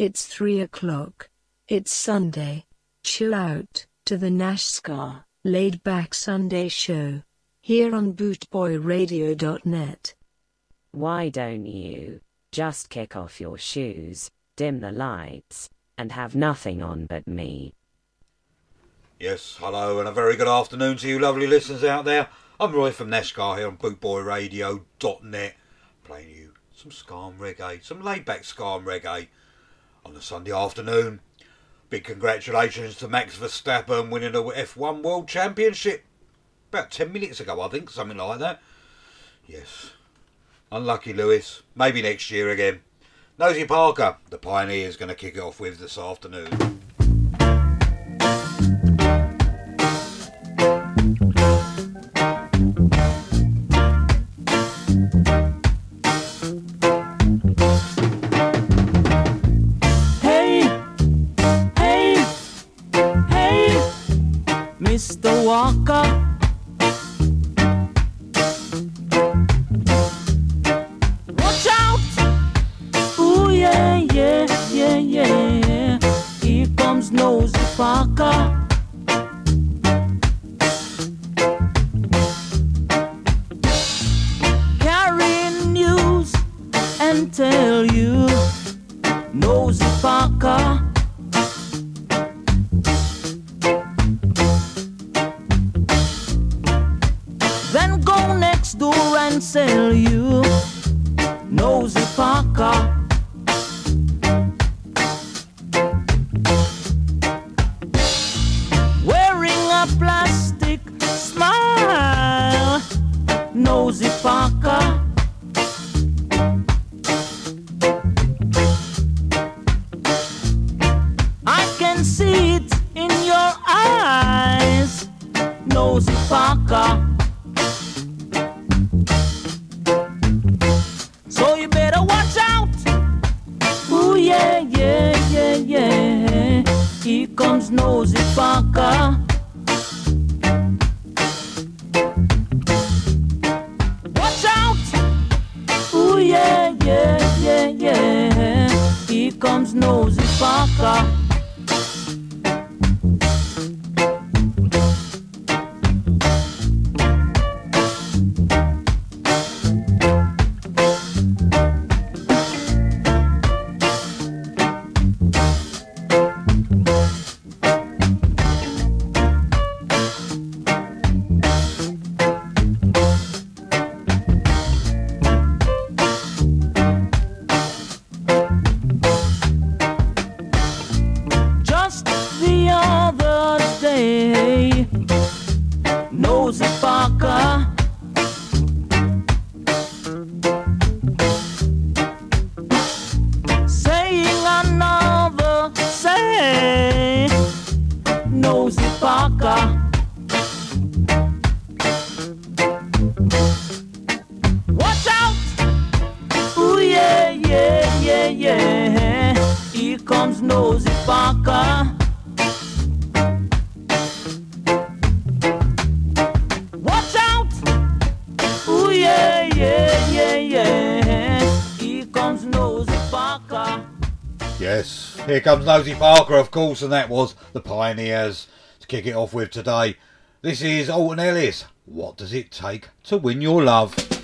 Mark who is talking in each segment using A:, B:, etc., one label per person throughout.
A: It's three o'clock. It's Sunday. Chill out to the NASCAR laid back Sunday show here on bootboyradio.net.
B: Why don't you just kick off your shoes, dim the lights, and have nothing on but me?
C: Yes, hello, and a very good afternoon to you lovely listeners out there. I'm Roy from NASCAR here on bootboyradio.net, playing you some ska and reggae, some laid back ska and reggae on a Sunday afternoon. Big congratulations to Max Verstappen winning the F1 World Championship about 10 minutes ago, I think, something like that. Yes. Unlucky Lewis. Maybe next year again. Nosy Parker, the Pioneer, is going to kick it off with this afternoon. Yes, here comes Nosy Parker, of course, and that was the Pioneers to kick it off with today. This is Alton Ellis. What does it take to win your love?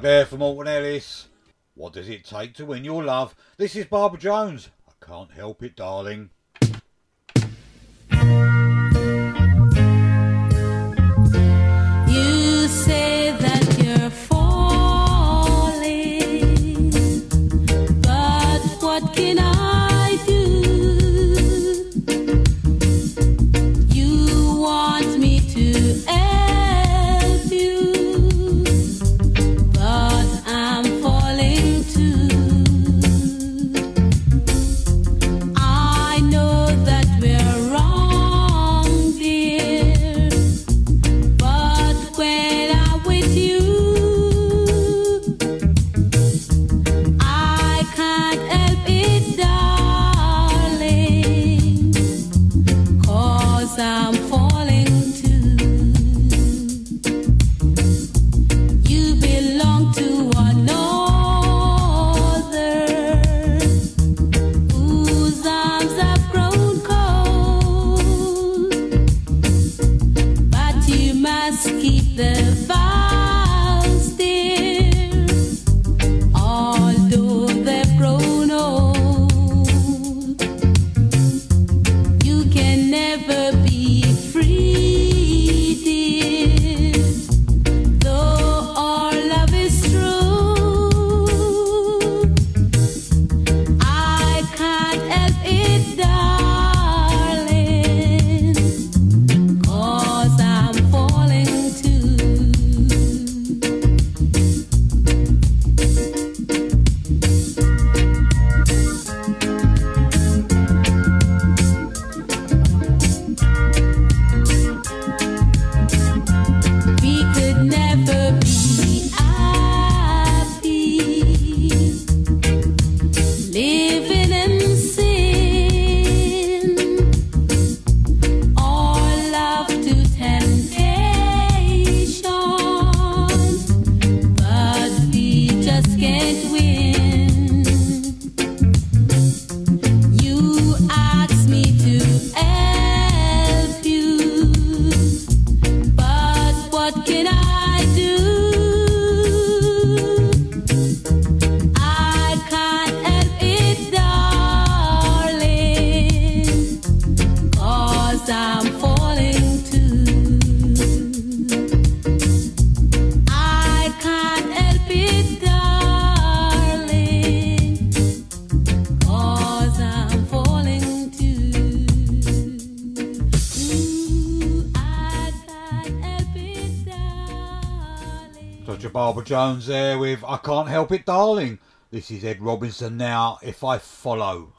C: track there from Alton Ellis. What does it take to win your love? This is Barbara Jones. I can't help it, darling. Jones there with I Can't Help It Darling. This is Ed Robinson now, If I Follow.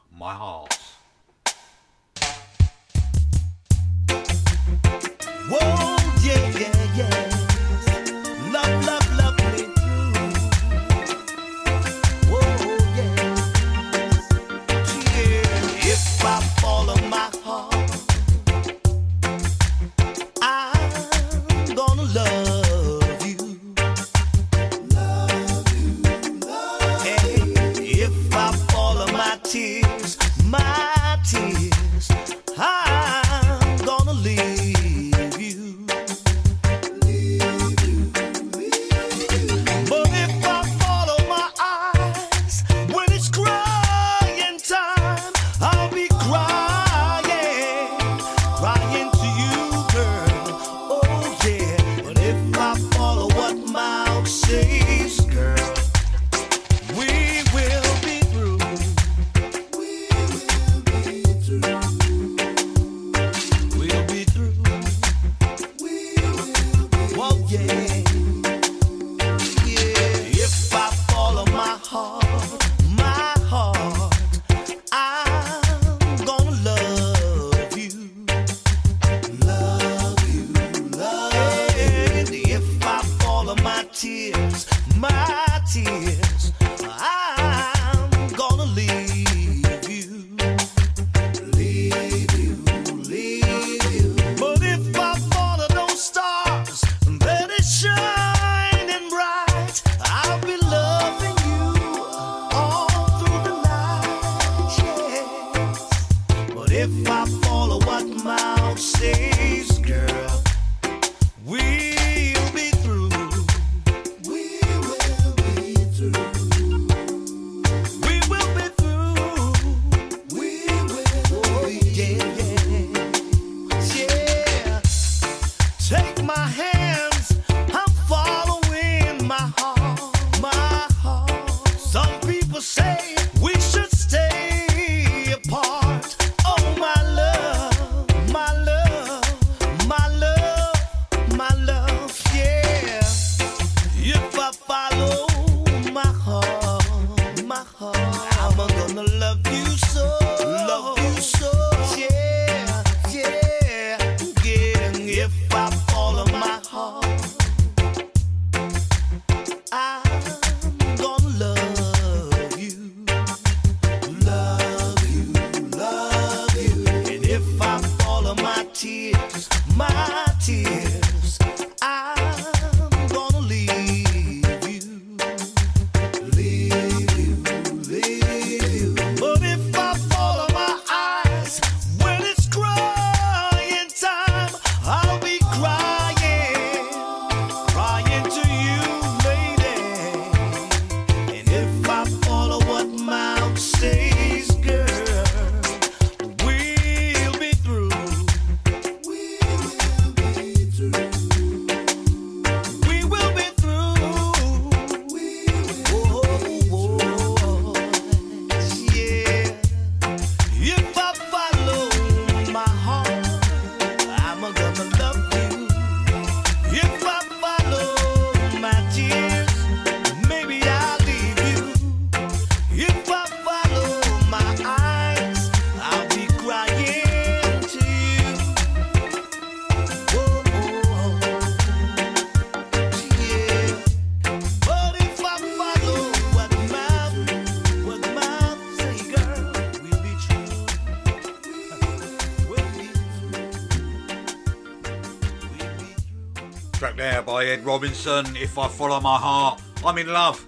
D: Robinson. If I follow my heart, I'm in love.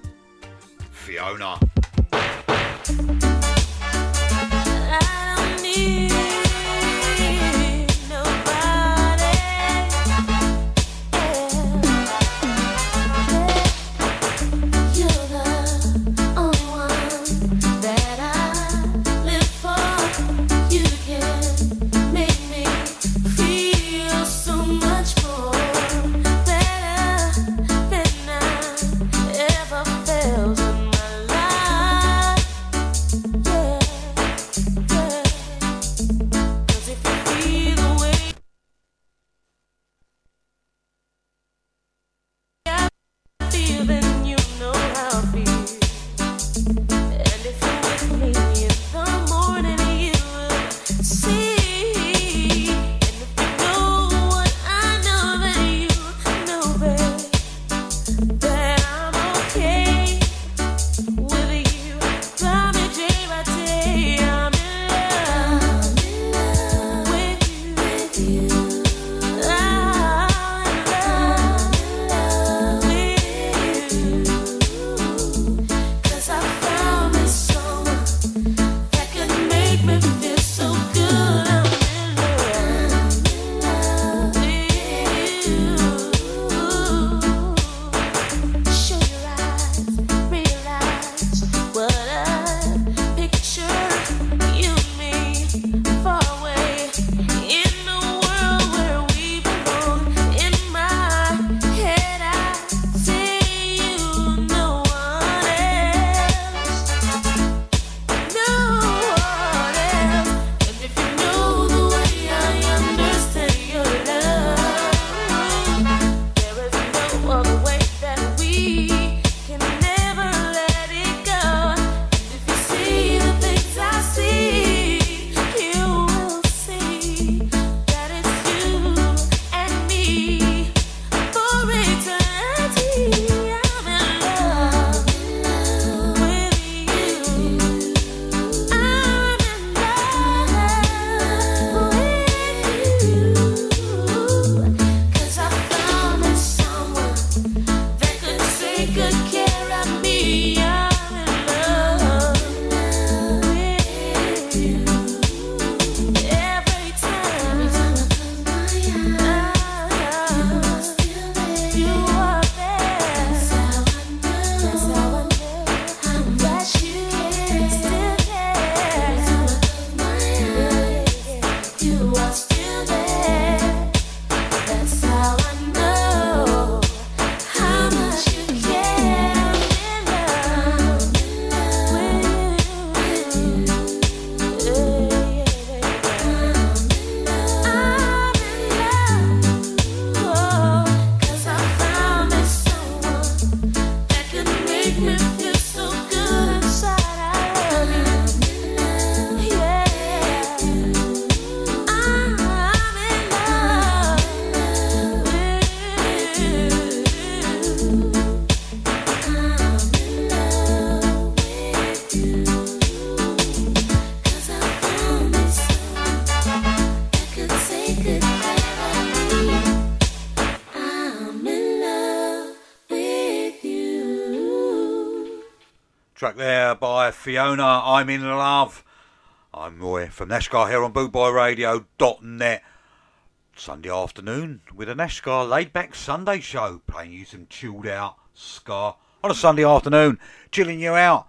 D: Fiona. Fiona, I'm in love. I'm Roy from Nashgar here on bootboyradio.net. Sunday afternoon with a Nashgar laid back Sunday show, playing you some chilled out ska on a Sunday afternoon, chilling you out,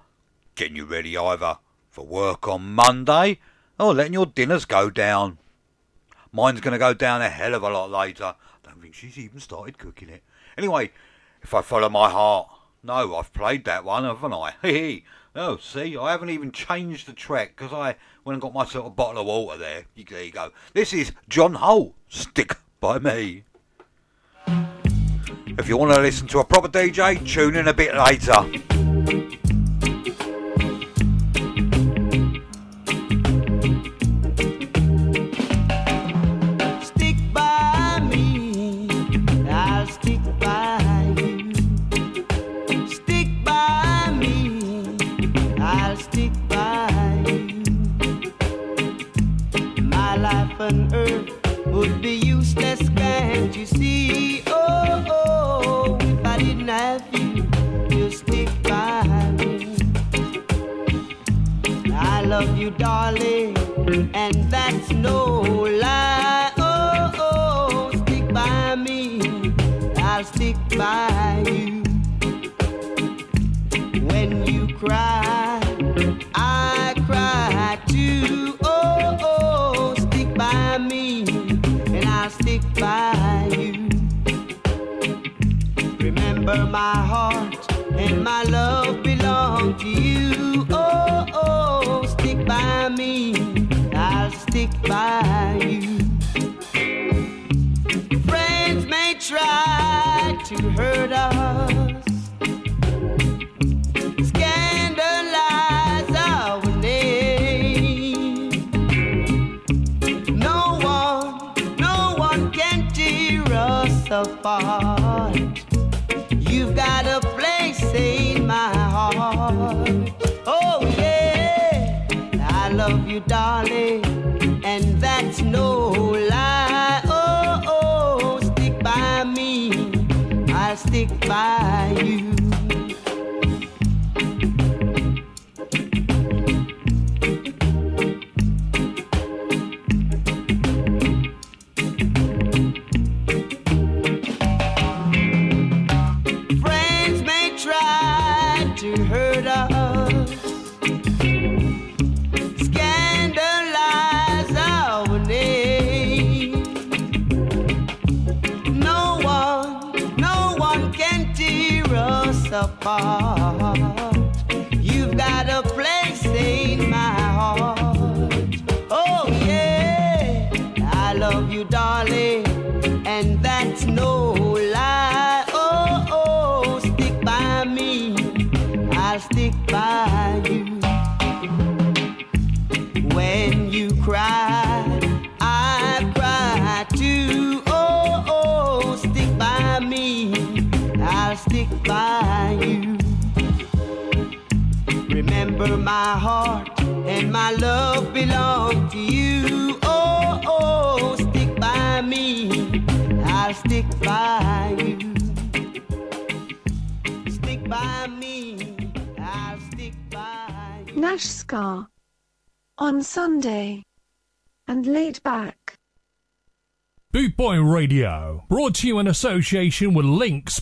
D: getting you ready either for work on Monday or letting your dinners go down. Mine's going to go down a hell of a lot later. I don't think she's even started cooking it. Anyway, if I follow my heart, no, I've played that one, haven't I? Oh, see, I haven't even changed the track because I went and got myself a bottle of water there. There you go. This is John Holt, Stick by Me. If you want to listen to a proper DJ, tune in a bit later.
E: Association with Links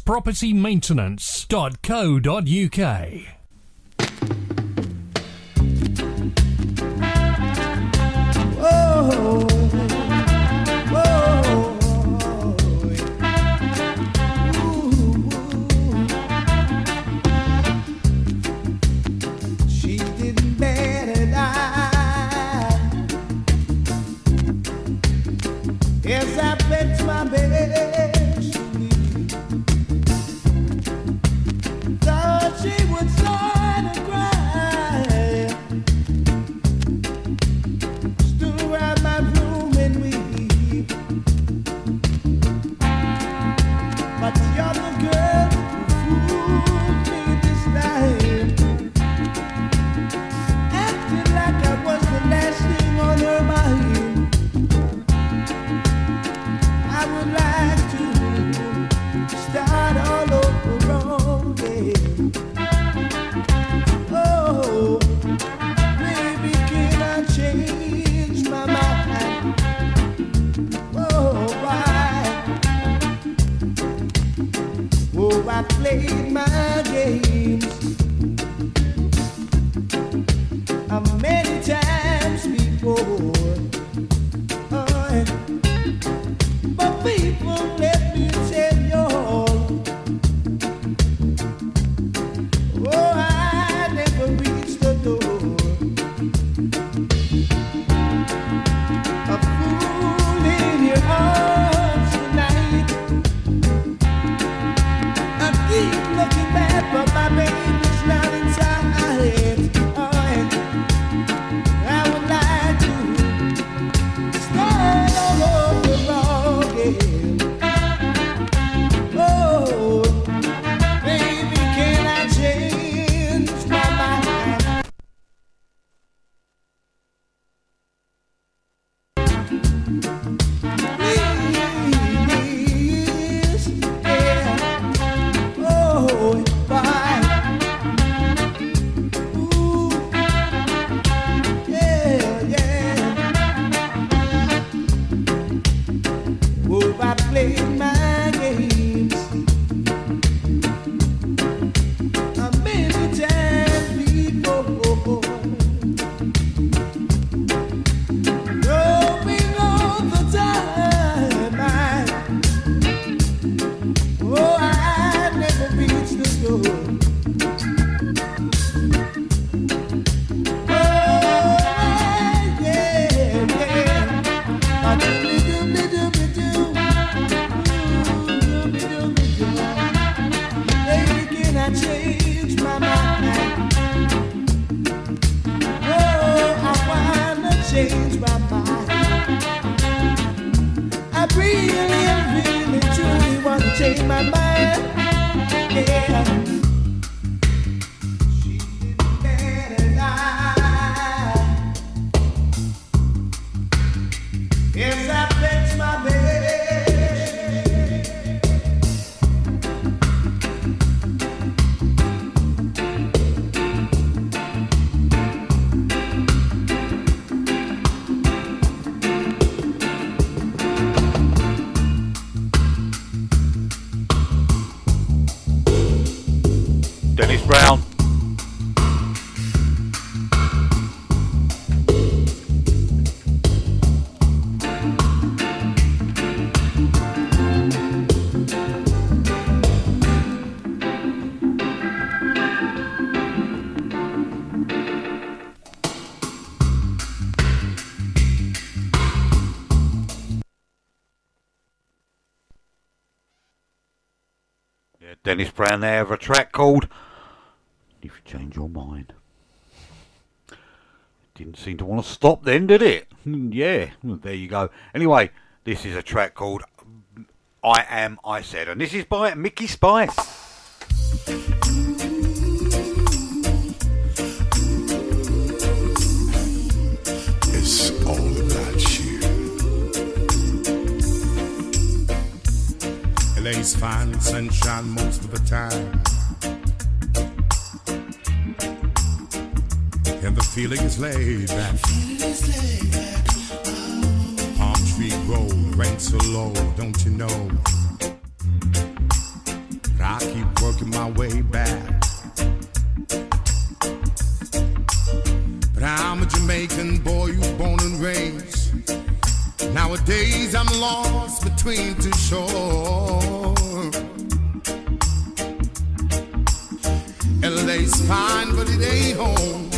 F: Dennis Brown there of a track called If You Change Your Mind. Didn't seem to want to stop then, did it? Hmm, Yeah, there you go. Anyway, this is a track called I Am I Said, and this is by Mikey Spice.
G: LA's fine sunshine most of the time. And the feeling is laid back. Palm tree grow, rent so low, don't you know? But I keep working my way back. But I'm a Jamaican boy who's born and raised. Nowadays I'm lost between two shores. LA's fine, but it ain't home.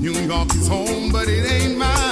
G: New York is home, but it ain't mine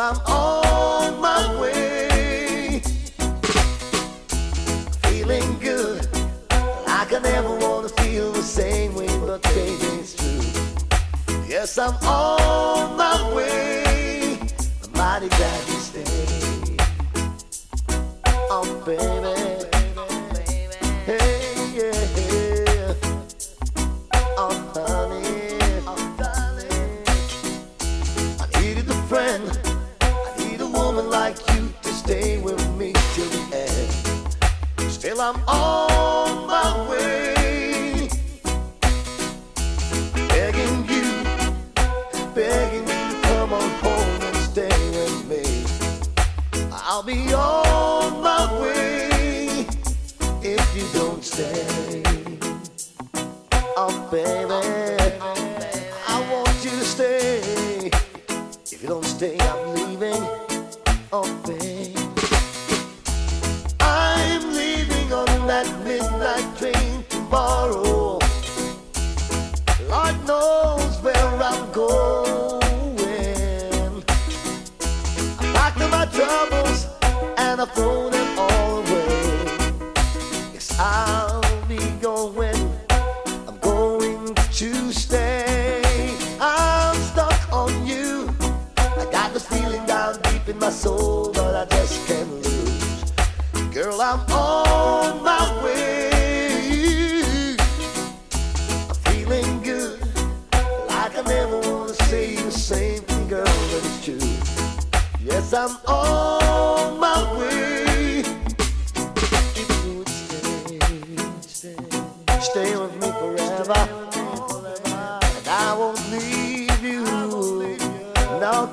G: I'm
F: on
H: my way. Feeling good, like I never want to feel the same way, but baby, it's true. Yes, I'm on my way. I'm mighty glad you. Oh, baby. I'm on.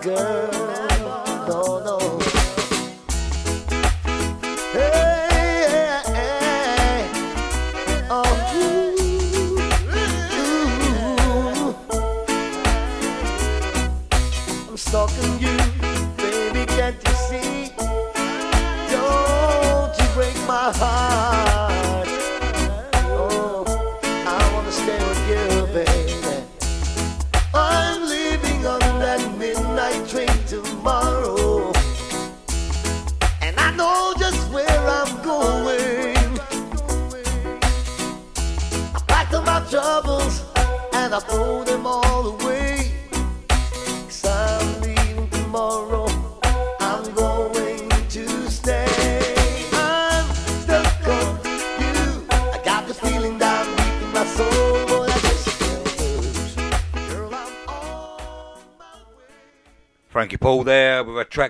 H: girl.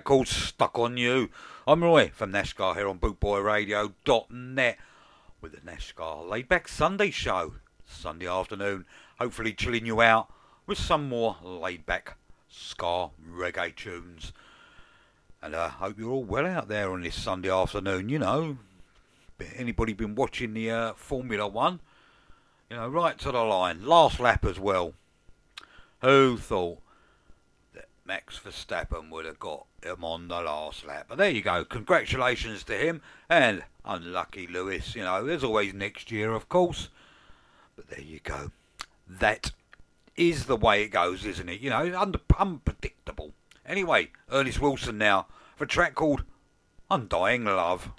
F: called Stuck on You. I'm Roy from Nash Scar here on BootboyRadio.net with the Nash Scar Laid Back Sunday Show. Sunday afternoon, hopefully chilling you out with some more laid back ska reggae tunes. And I hope you're all well out there on this Sunday afternoon. You know, anybody been watching the uh, Formula One? You know, right to the line, last lap as well. Who thought
I: Max Verstappen would have got him on the last lap. But there you go. Congratulations to him. And unlucky Lewis. You know, there's always next year, of course. But there you go. That is the way it goes, isn't it? You know, un- unpredictable. Anyway, Ernest Wilson now for a track called Undying Love.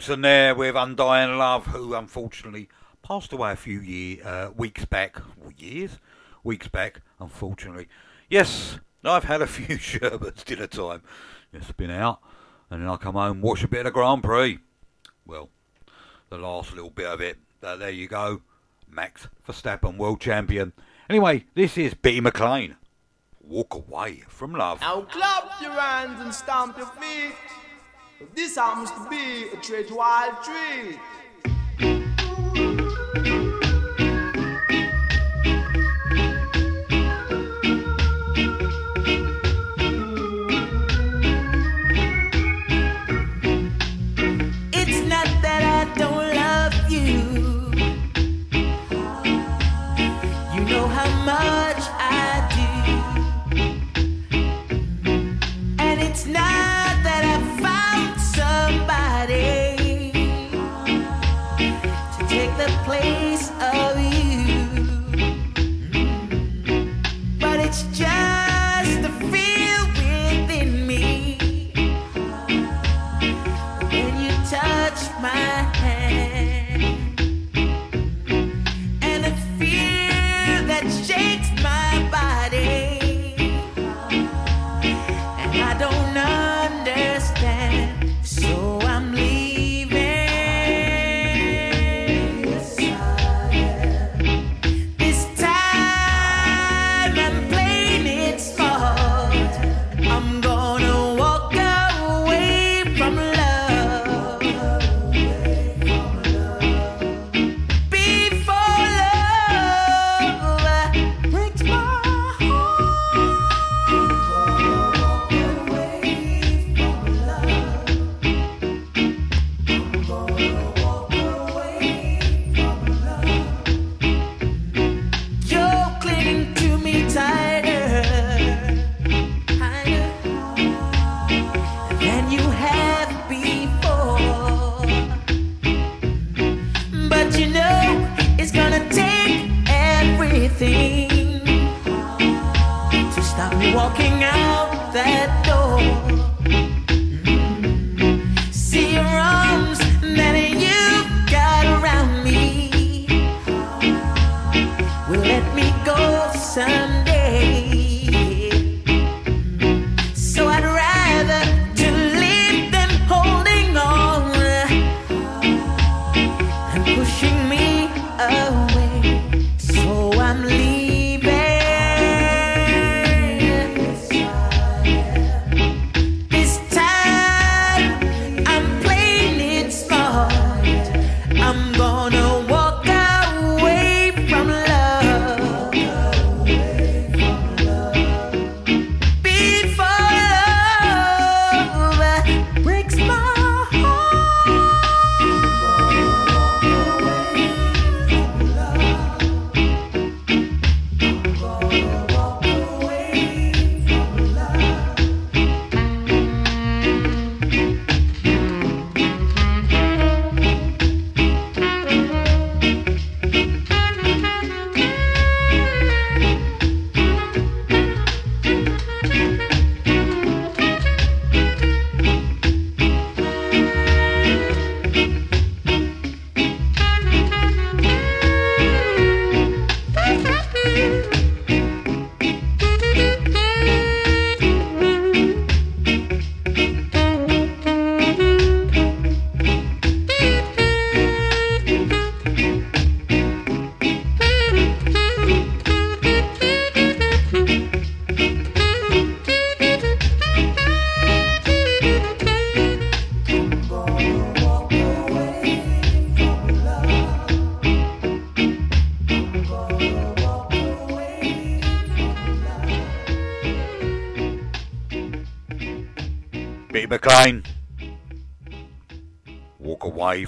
I: Wilson there with Undying Love, who unfortunately passed away a few year, uh, weeks back. Years? Weeks back, unfortunately. Yes, I've had a few sherbets dinner time. It's been out, and then I come home, watch a bit of the Grand Prix. Well, the last little bit of it. Uh, there you go. Max Verstappen, world champion. Anyway, this is Bitty McLean. Walk away from love.
C: Now clap your hands and stamp your feet. This happens to be a treat wild treat.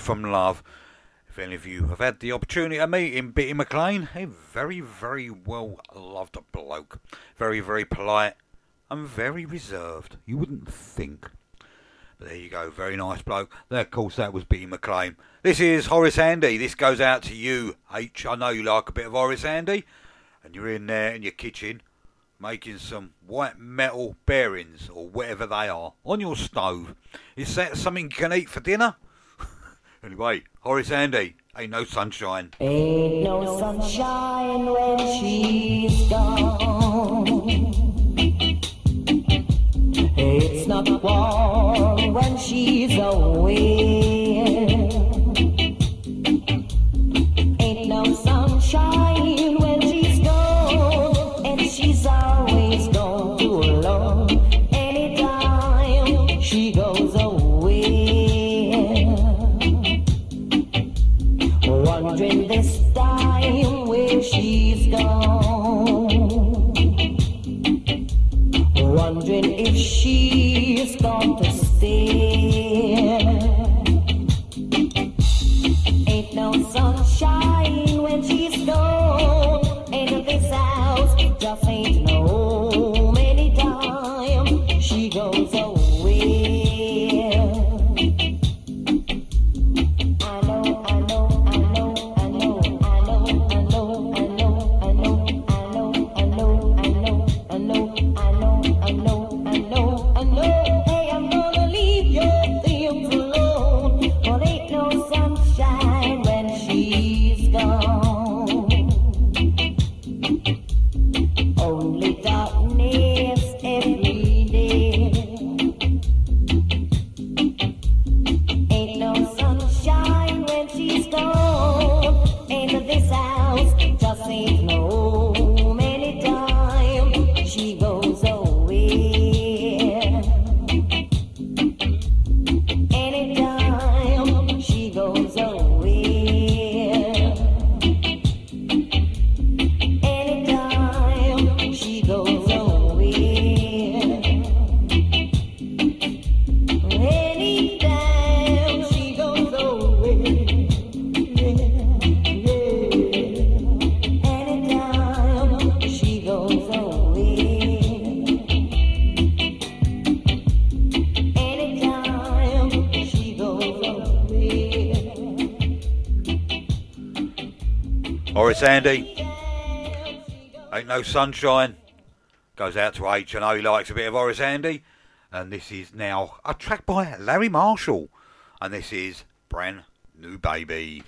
J: From love.
F: If any of you have had the opportunity to meet him, Bitty McLean, a very, very well loved bloke. Very, very polite and very reserved. You wouldn't think. But there you go, very nice bloke. Of course, that was Bitty McLean. This is Horace Andy. This goes out to you, H. I know you like a bit of Horace Andy. And you're in there in your kitchen making some white metal bearings or whatever they are on your stove. Is that something you can eat for dinner? Anyway, Horace Andy, ain't no sunshine.
K: Ain't no sunshine when she's gone. It's not warm when she's away. Wondering if she's going to stay. Sandy. Ain't no
L: sunshine. Goes out to H&O. He likes a bit of Horace Andy. And this is now a track by Larry Marshall. And this is Brand New Baby.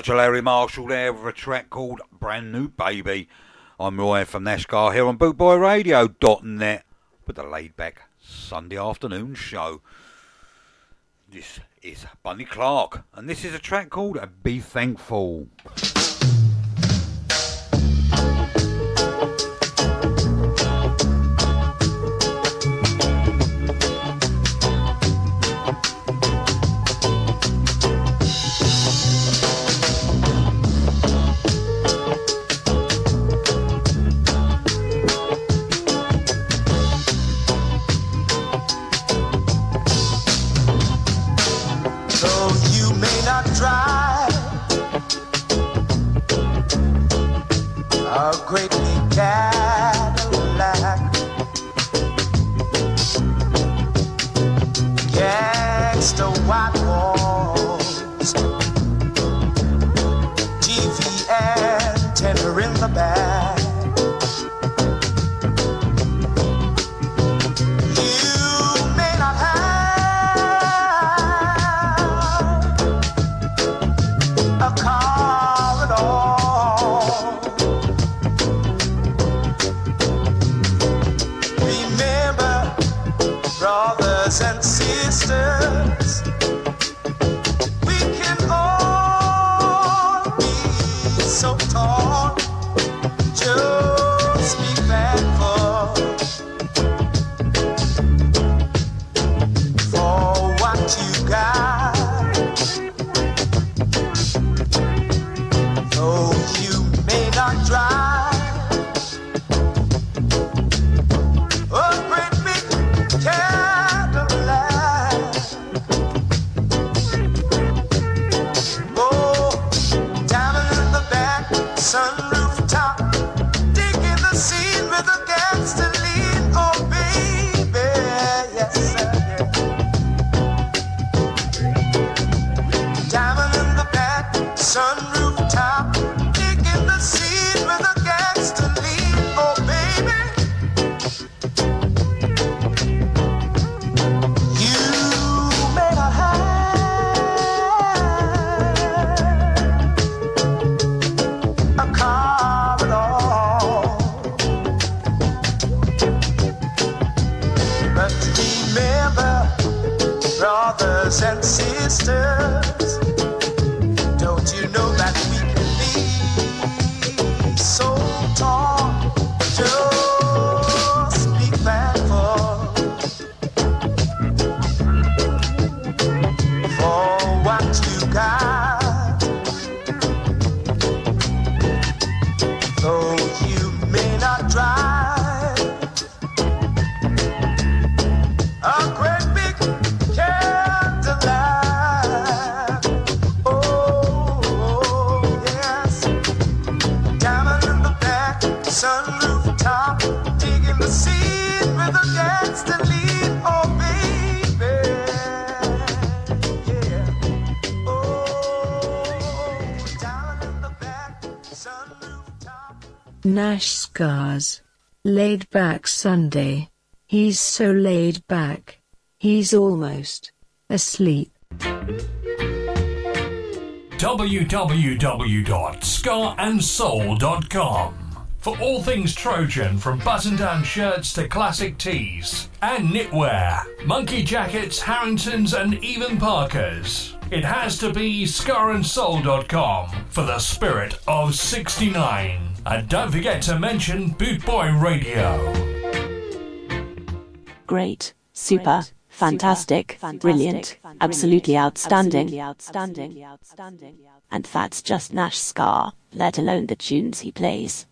L: Cut Larry Marshall there with a track called Brand New Baby. I'm Roy from Nash Scar here on BootboyRadio.net with a laid back Sunday afternoon show. This is Bunny Clark, and this is a track called Be Thankful.
A: Nash scars. Laid back Sunday. He's so laid back. He's almost asleep.
M: www.scarandsoul.com for all things Trojan from button down shirts to classic tees and knitwear, monkey jackets, Harringtons, and even Parkers. It has to be scarandsoul.com for the spirit of 69. And don't forget to mention Boot Boy Radio.
H: Great, super, fantastic, brilliant, absolutely outstanding, outstanding, outstanding. And that's just Nash Scar, let alone the tunes he plays.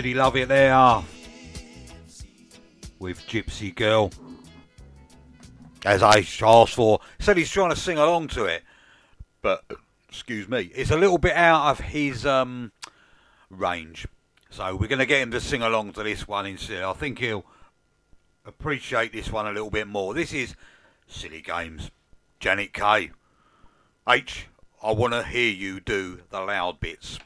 F: Eddie Lovett there with Gypsy Girl. As I asked for, said he's trying to sing along to it, but excuse me, it's a little bit out of his um, range. So we're going to get him to sing along to this one instead. I think he'll appreciate this one a little bit more. This is Silly Games. Janet Kay. H, I want to hear you do the loud bits.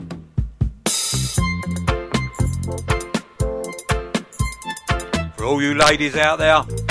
F: For all you ladies out there,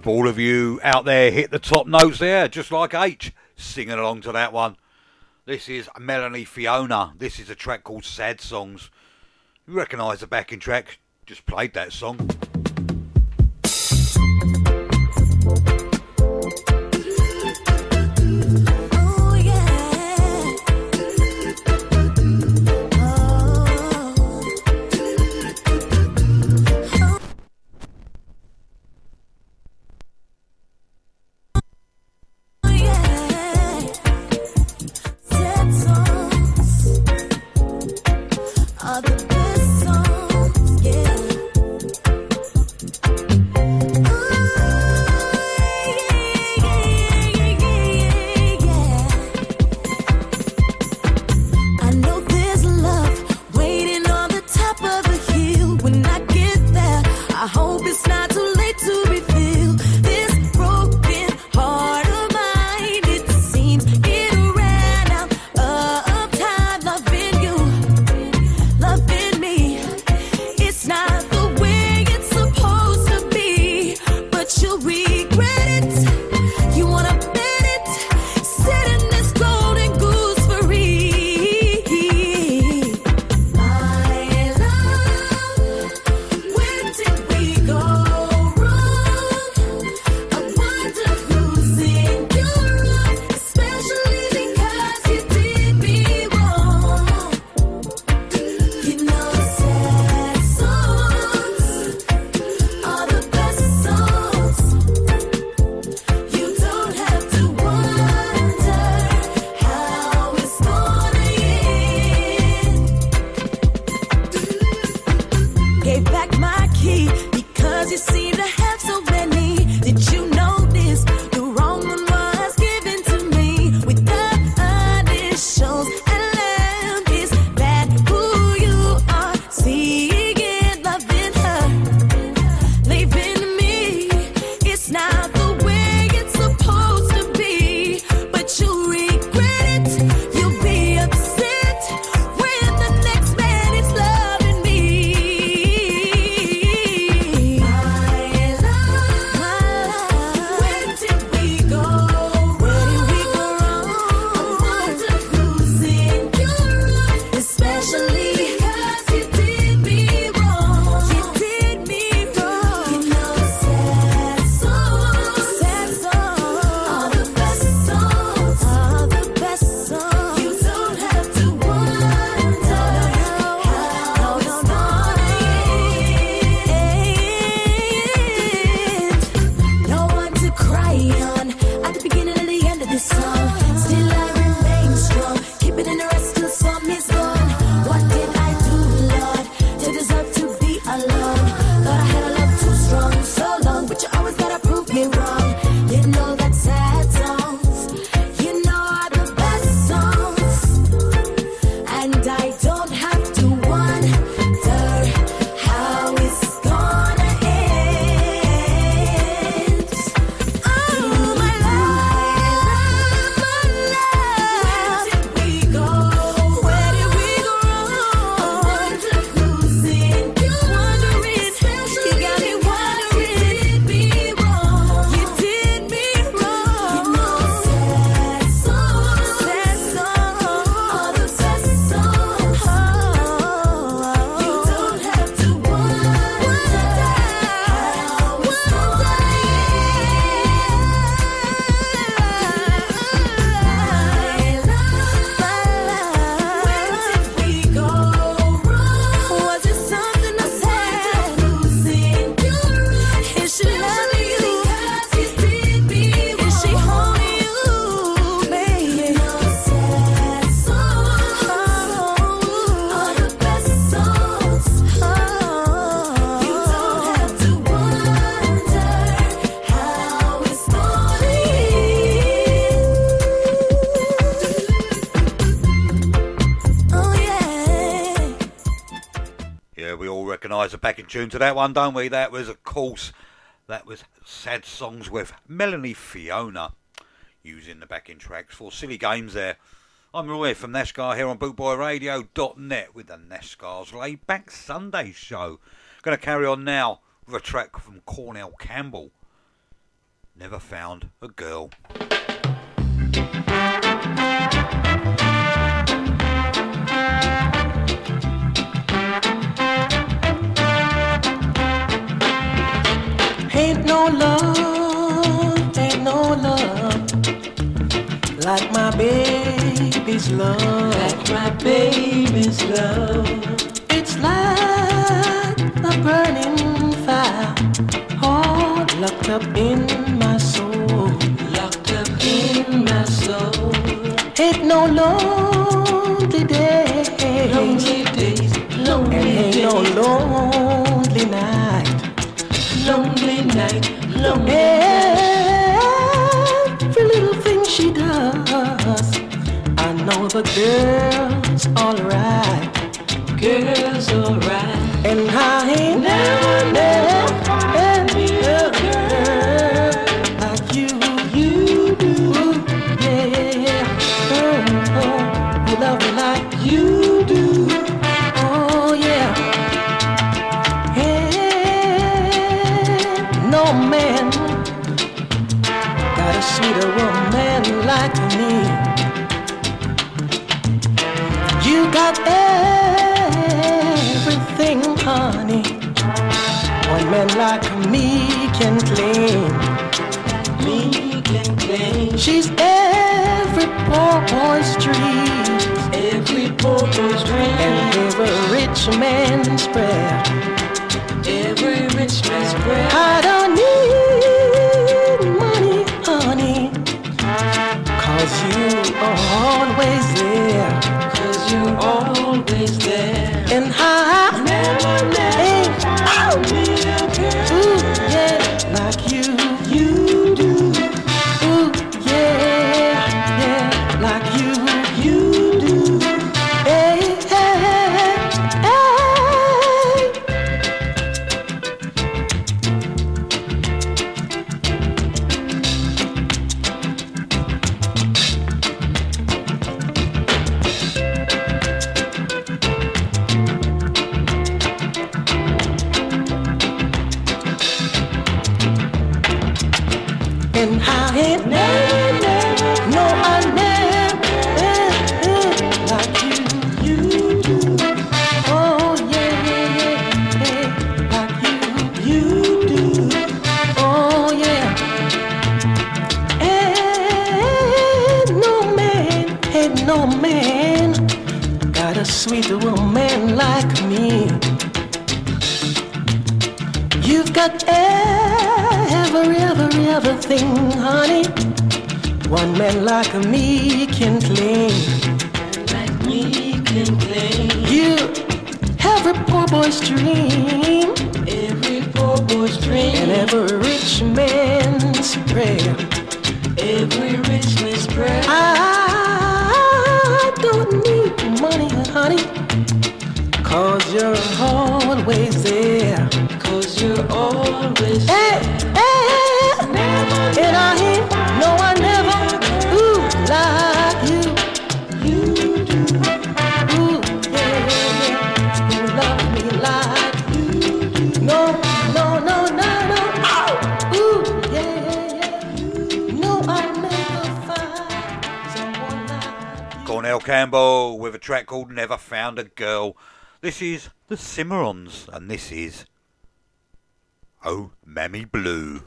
F: hope all of you out there hit the top notes there, just like H, singing along to that one. This is Melanie Fiona. This is a track called Sad Songs. You recognise the backing track? Just played that song. Backing tune to that one, don't we? That was, of course, that was Sad Songs with Melanie Fiona using the backing tracks for Silly Games there. I'm Roy from Nash Scar here on bootboyradio.net with the Nash Scar's Laid Back Sunday show. Going to carry on now with a track from Cornell Campbell. Never found a girl.
N: No love, ain't no love like my baby's love. Like my baby's love. It's like a burning fire, all locked up in my soul. Locked up in my soul. Ain't no lonely days. Lonely days. Lonely and ain't no lonely know Me. She's every poor boy's dream. Every poor boy's dream. And every rich man's prayer Never Found a Girl.
F: This is the Cimarrons, and this is Oh Mammy Blue.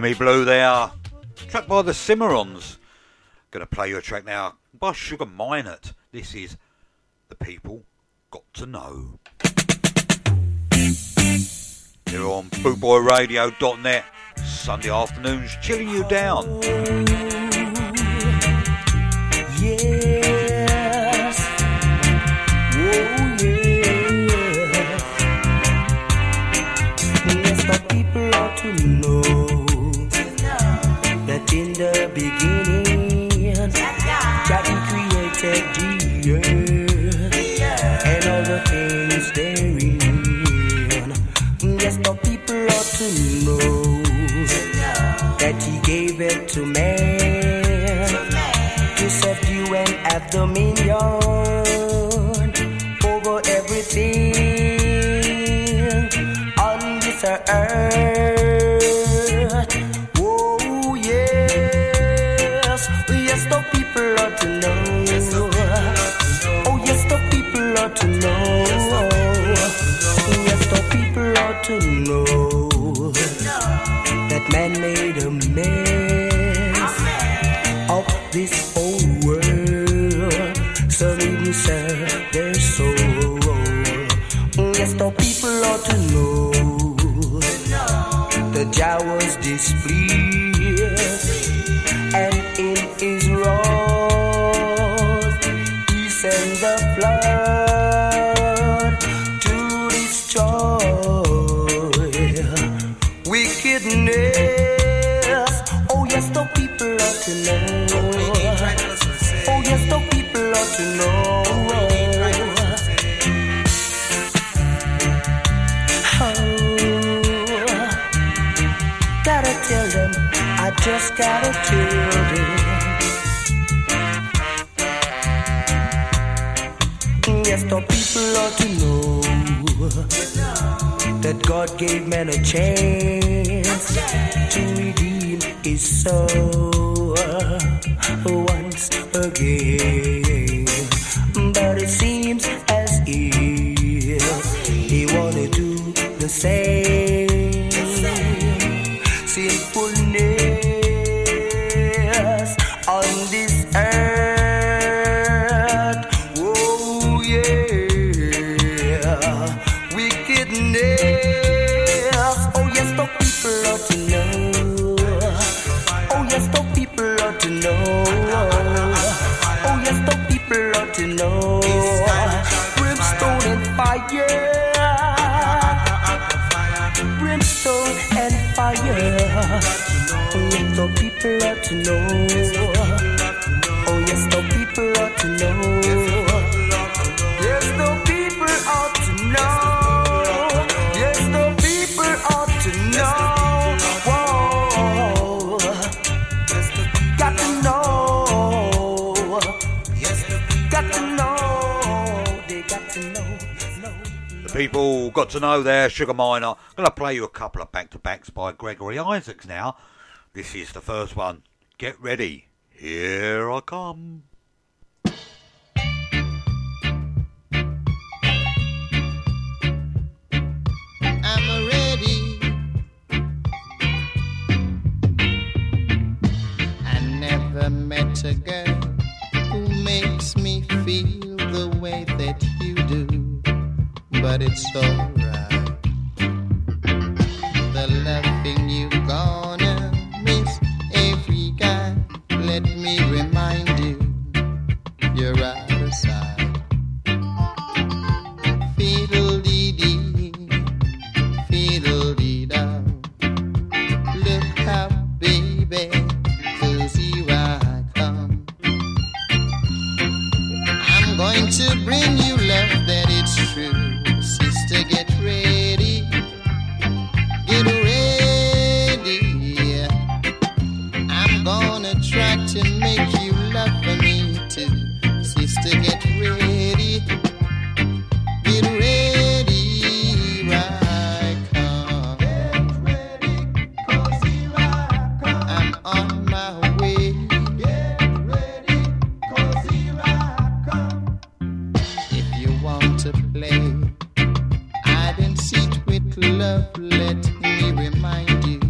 F: Mammy Blue are Track by the Cimarrons. Gonna play you a track now by Sugar Minott. This is The People Got to Know. You're on bootboyradio.net. Sunday afternoons chilling you down.
O: that man made a mess of this old world. Some even sell their soul. Yes, the people ought to know that Jah was displeased. attitude. Yes, the people ought to know that God gave man a chance to redeem his soul. got to know
F: there, Sugar Minott. I'm going to play you a couple of back to backs by Gregory Isaacs now. This is the first one. Get ready. Here I come.
E: met a girl but it's alright. love, let me remind you.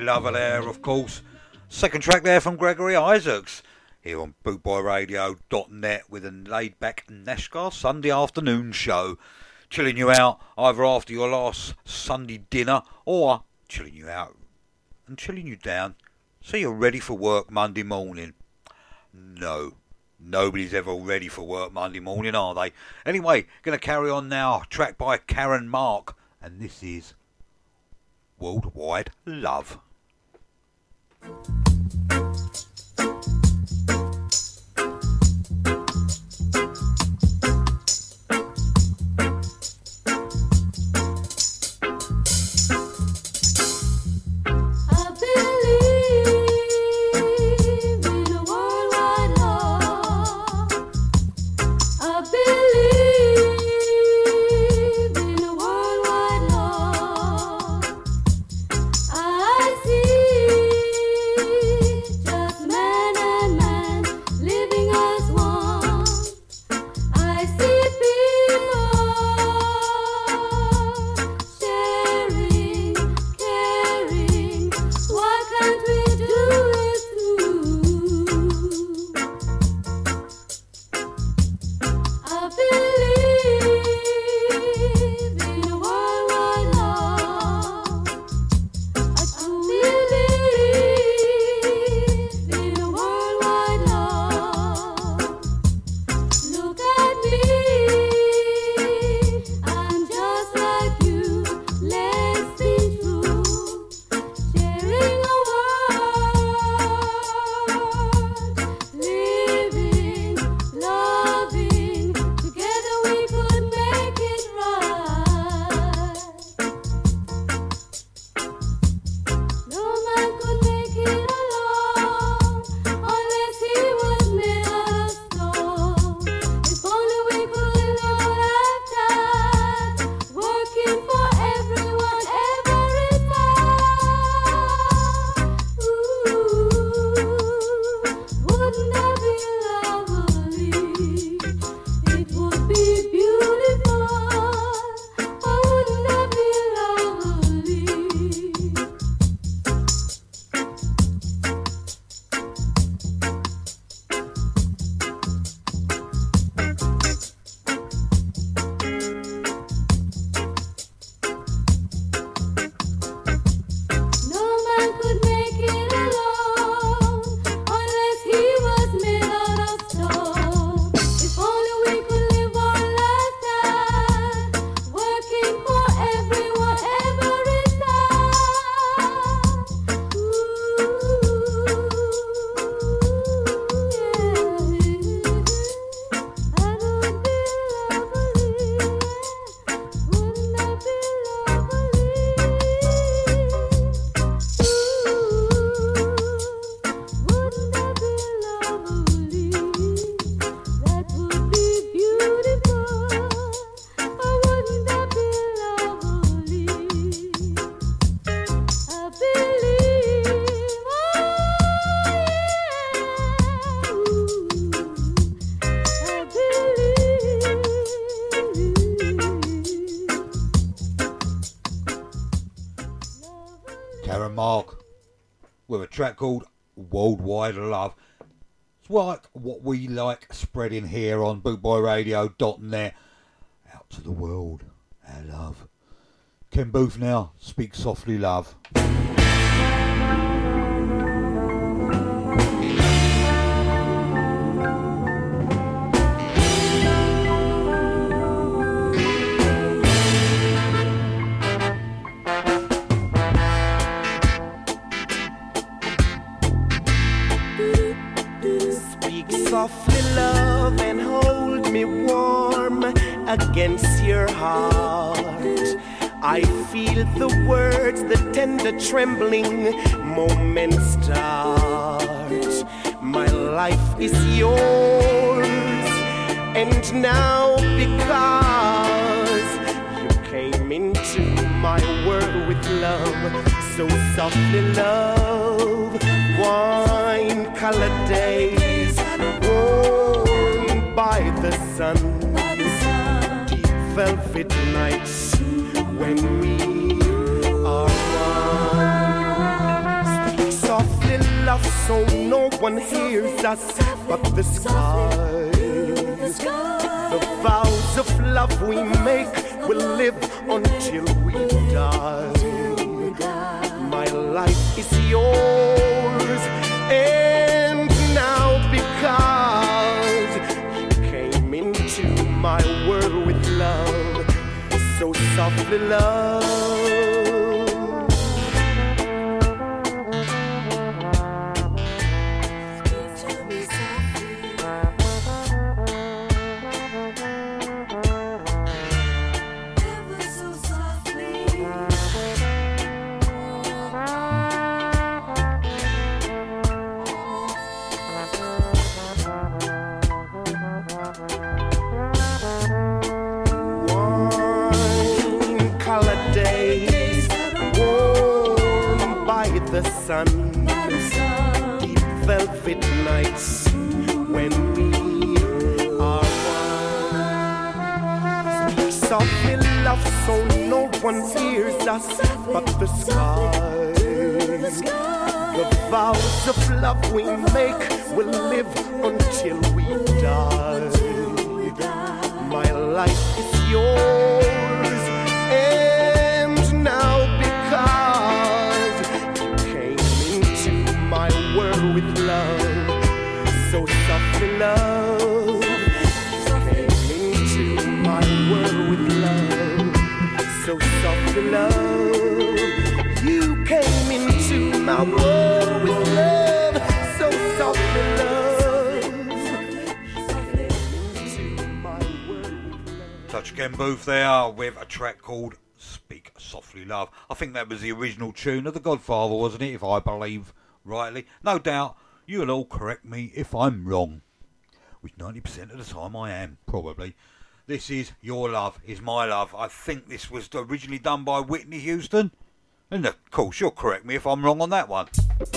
P: My only of
F: course. Second track there from Gregory Isaacs. Here on bootboyradio.net with a laid back Nash Scar Sunday afternoon show. Chilling you out either after your last Sunday dinner or chilling you out and chilling you down so you're ready for work Monday morning. No, nobody's ever ready for work Monday morning, are they? Anyway, going to carry on now. Track by Karen Mark, and this is Worldwide Love.
C: Thank you.
F: Track called Worldwide Love. It's like what we like spreading here on bootboyradio.net out to the world. Our love. Ken Boothe now, Speak Softly Love.
Q: Against your heart. I feel the words, the tender trembling moments start. My life is yours, and now because you came into my world with love, so softly, love, wine colored days, warmed by the sun, velvet nights when we are one. Softly, love, so no one hears us but the skies. The vows of love we make will live until we die. My life is yours, so softly, love. The sun, deep velvet nights when we are one. Speak softly, love, so no one hears us but the skies. The vows of love we make will live until we die. My life is yours, softly, love. You came into my world with love, so softly, love.
F: Touch Ken Boothe there with a track called Speak Softly Love. I think that was the original tune of The Godfather, wasn't it? If I believe rightly. No doubt you'll all correct me if I'm wrong. Which 90% of the time I am, probably. This is Your Love is My Love. I think this was originally done by Whitney Houston. And of course, you'll correct me if I'm wrong on that one.
D: If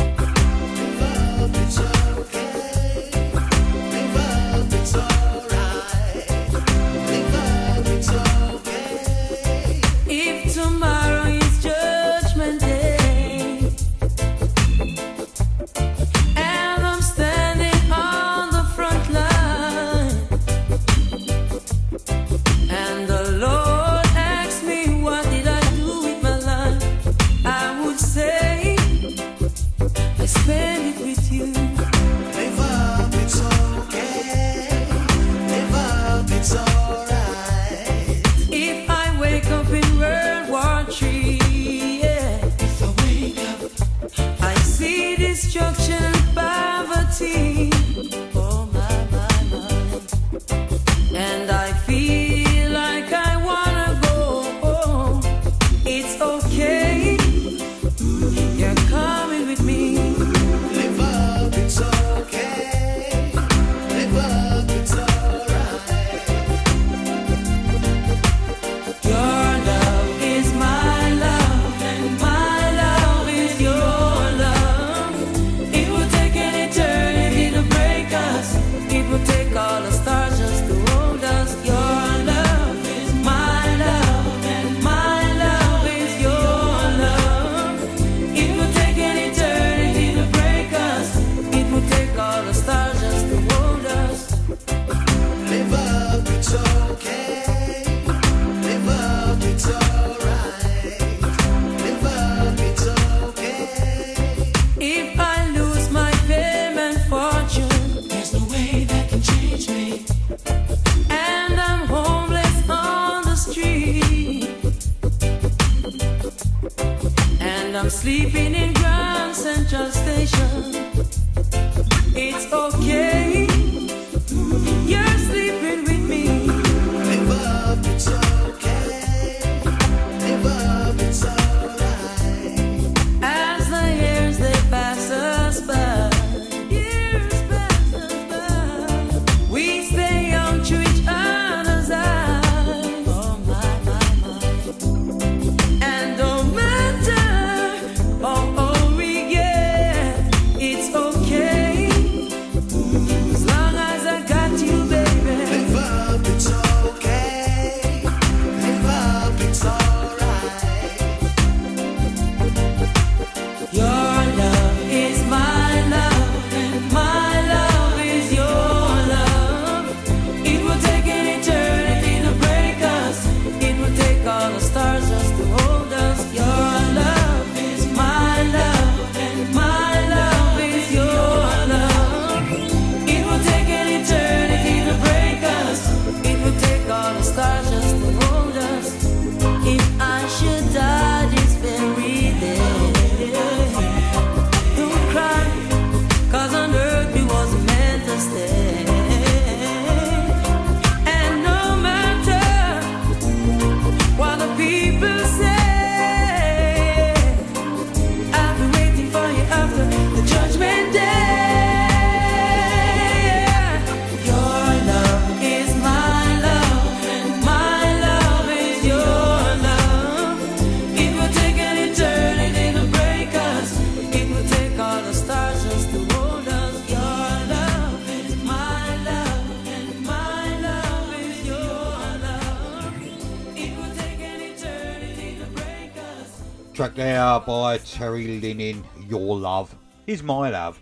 H: by Terry Linen, Your Love is My Love,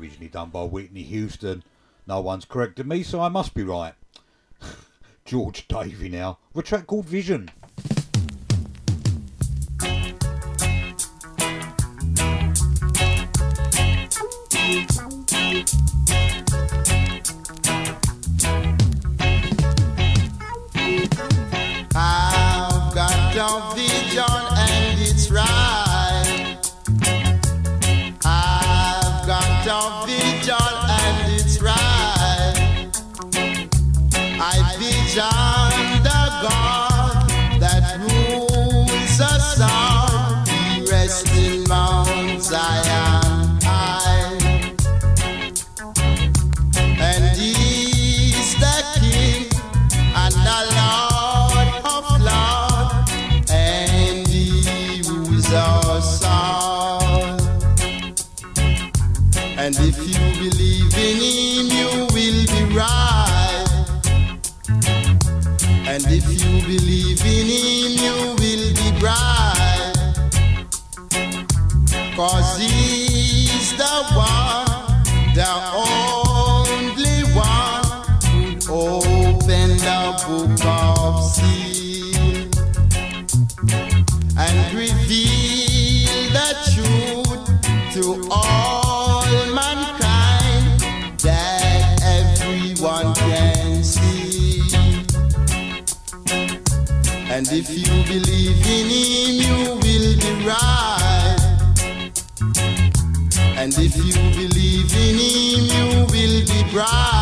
H: originally done by Whitney Houston. No one's corrected me, so I must be right. George Davy now, with a track called Vision. ground.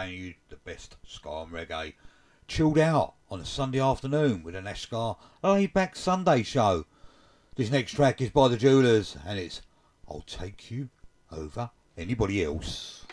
H: playing you the best ska and reggae. Chilled out on a Sunday afternoon with a Nash Scar laid oh, back Sunday show. This next track is by the Jewelers and it's I'll Take You Over Anybody Else.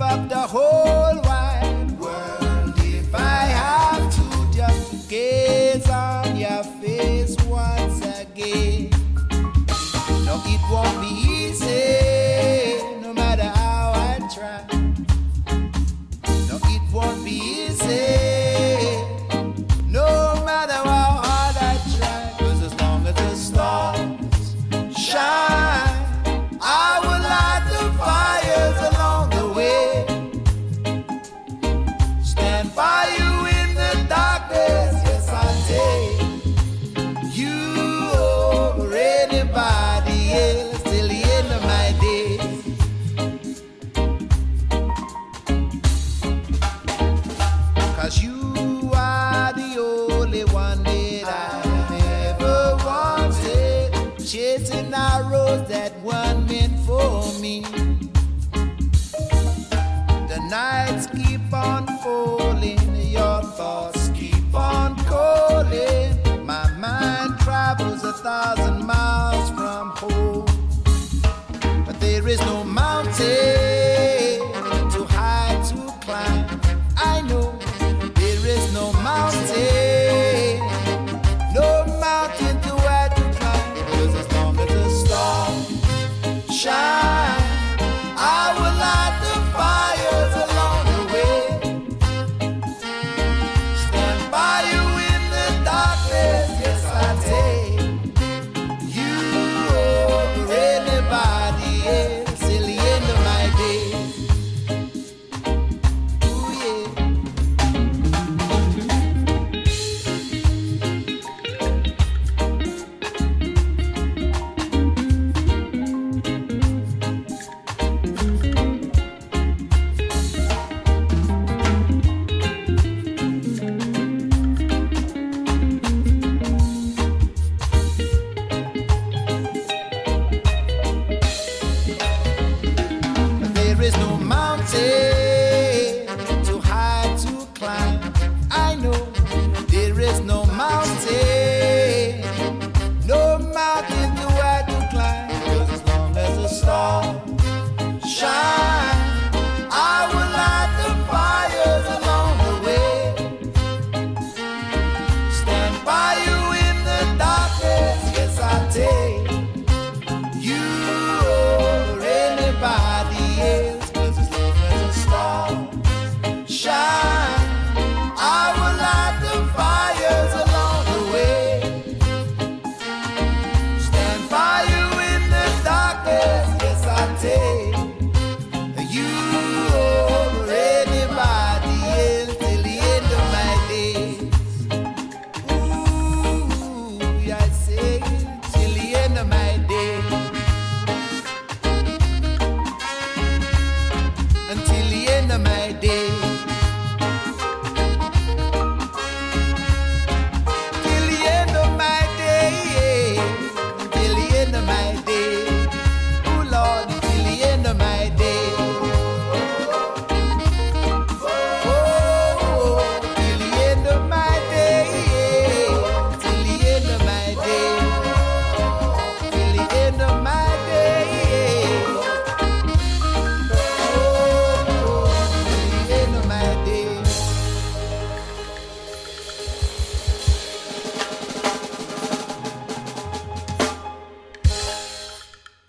R: up the whole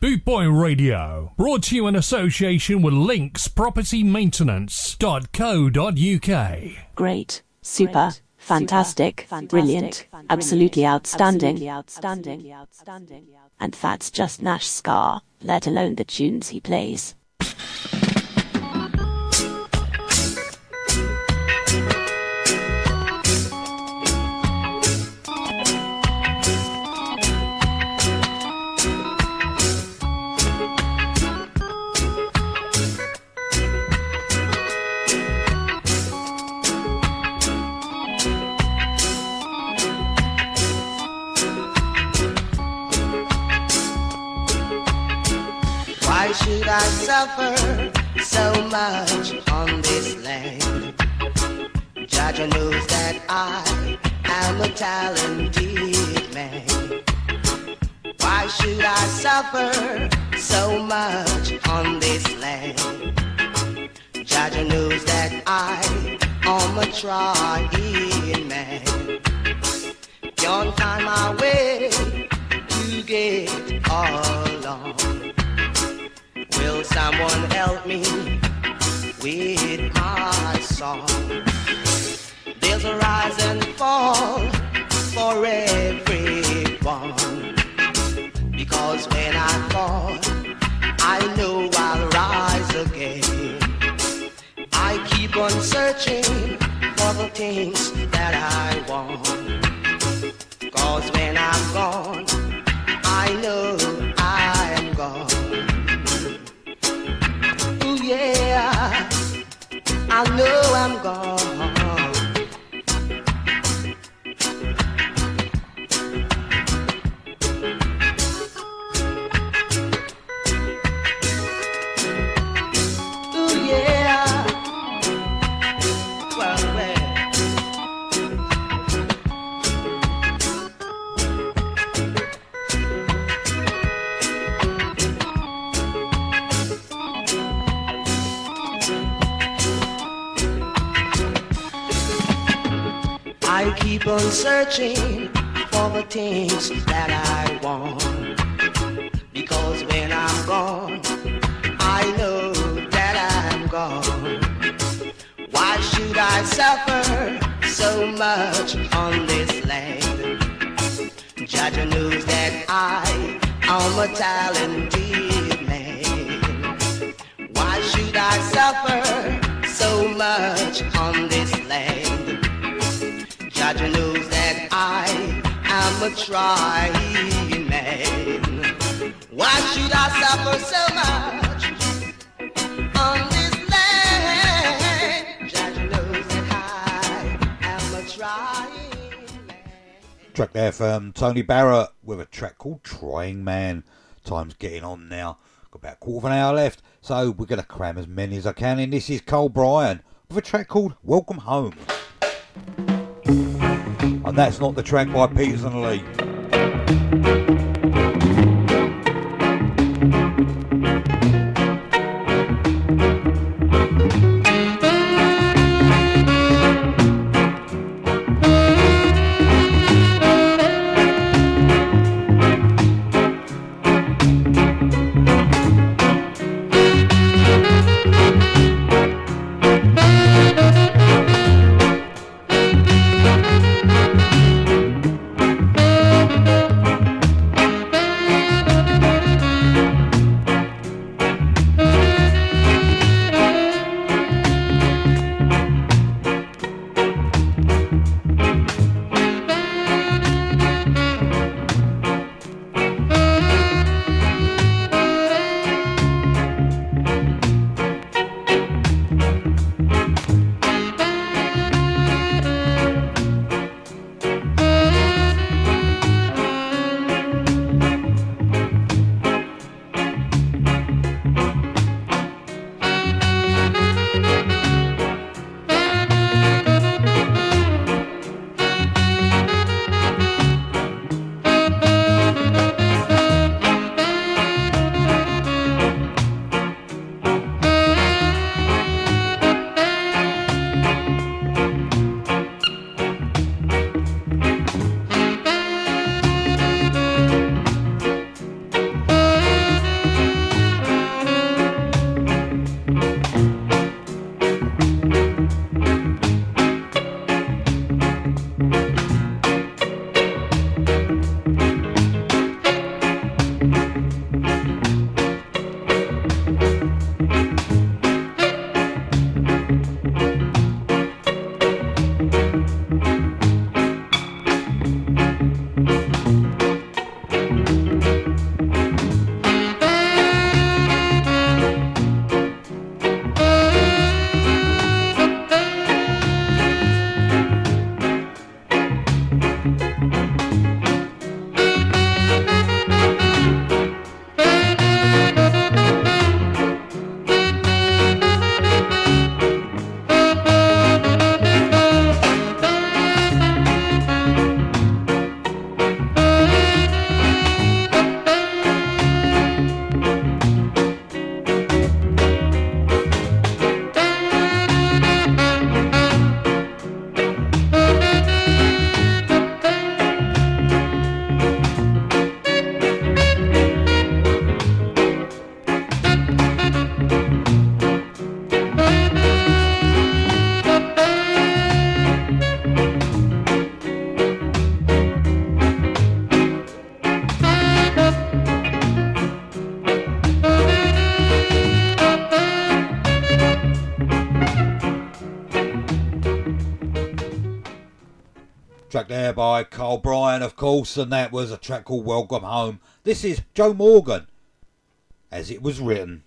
M: Bootboy Radio, brought to you in association with Links Property Maintenance.co.uk.
S: Great, super, fantastic, brilliant, absolutely outstanding, outstanding, outstanding. And that's just Nash Scar, let alone the tunes he plays.
I: Much on this land? Judge knows that I am a talented man. Why should I suffer so much on this land? Judge knows that I am a trying man. Don't find my way to get along. Will someone help me with my song? There's a rise and fall for everyone. Because when I fall, I know I'll rise again. I keep on searching for the things that I want. Cause when I'm gone, I know I know I'm gone. Searching for the things that I want. Because when I'm gone, I know that I'm gone. Why should I suffer so much on this land? Judge knows that I am a talented man. Why should I suffer so much on this land? Judge knows am a trying man. Why should I suffer so much on this land? Judge knows that I am a trying.
F: Track there from Tony Barrett with a track called Trying Man. Time's getting on now. Got about a quarter of an hour left, so we're going to cram as many as I can in. This is Cole Bryan with a track called Welcome Home. And that's not the track by Peters and Lee. There by Carl Bryan, of course, and that was a track called Welcome Home. This is Joe Morgan, as it was written.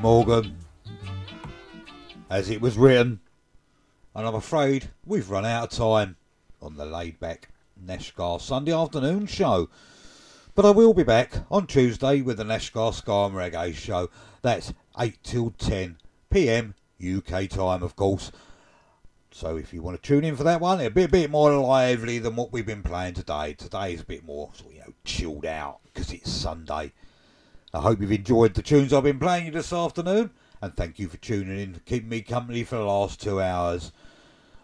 F: Morgan, as it was written. And I'm afraid we've run out of time on the laid back Nash Scar Sunday afternoon show. But I will be back on Tuesday with the Nash Scar Ska and Reggae show. That's 8 till 10 pm UK time, of course. So if you want to tune in for that one, it'll be a bit more lively than what we've been playing today. Today is a bit more, you know, chilled out because it's Sunday. I hope you've enjoyed the tunes I've been playing you this afternoon, and thank you for tuning in to keep me company for the last two hours.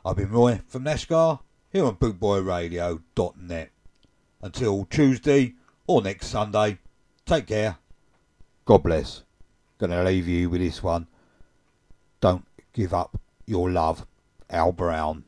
F: I've been Roy from Nash Scar here on bootboyradio.net. Until Tuesday or next Sunday, take care. God bless. Gonna leave you with this one. Don't give up your love, Al Brown.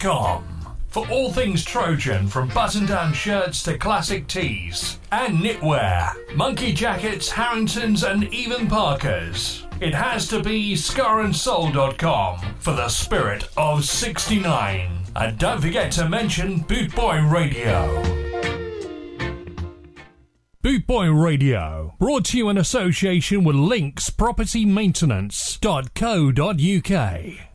M: www.scarandsoul.com. For all things Trojan, from button down shirts to classic tees and knitwear, monkey jackets, Harringtons, and even Parkers. It has to be scarandsoul.com for the spirit of 69. And don't forget to mention Bootboy Radio. Bootboy Radio, brought to you in association with Links Property Maintenance.co.uk.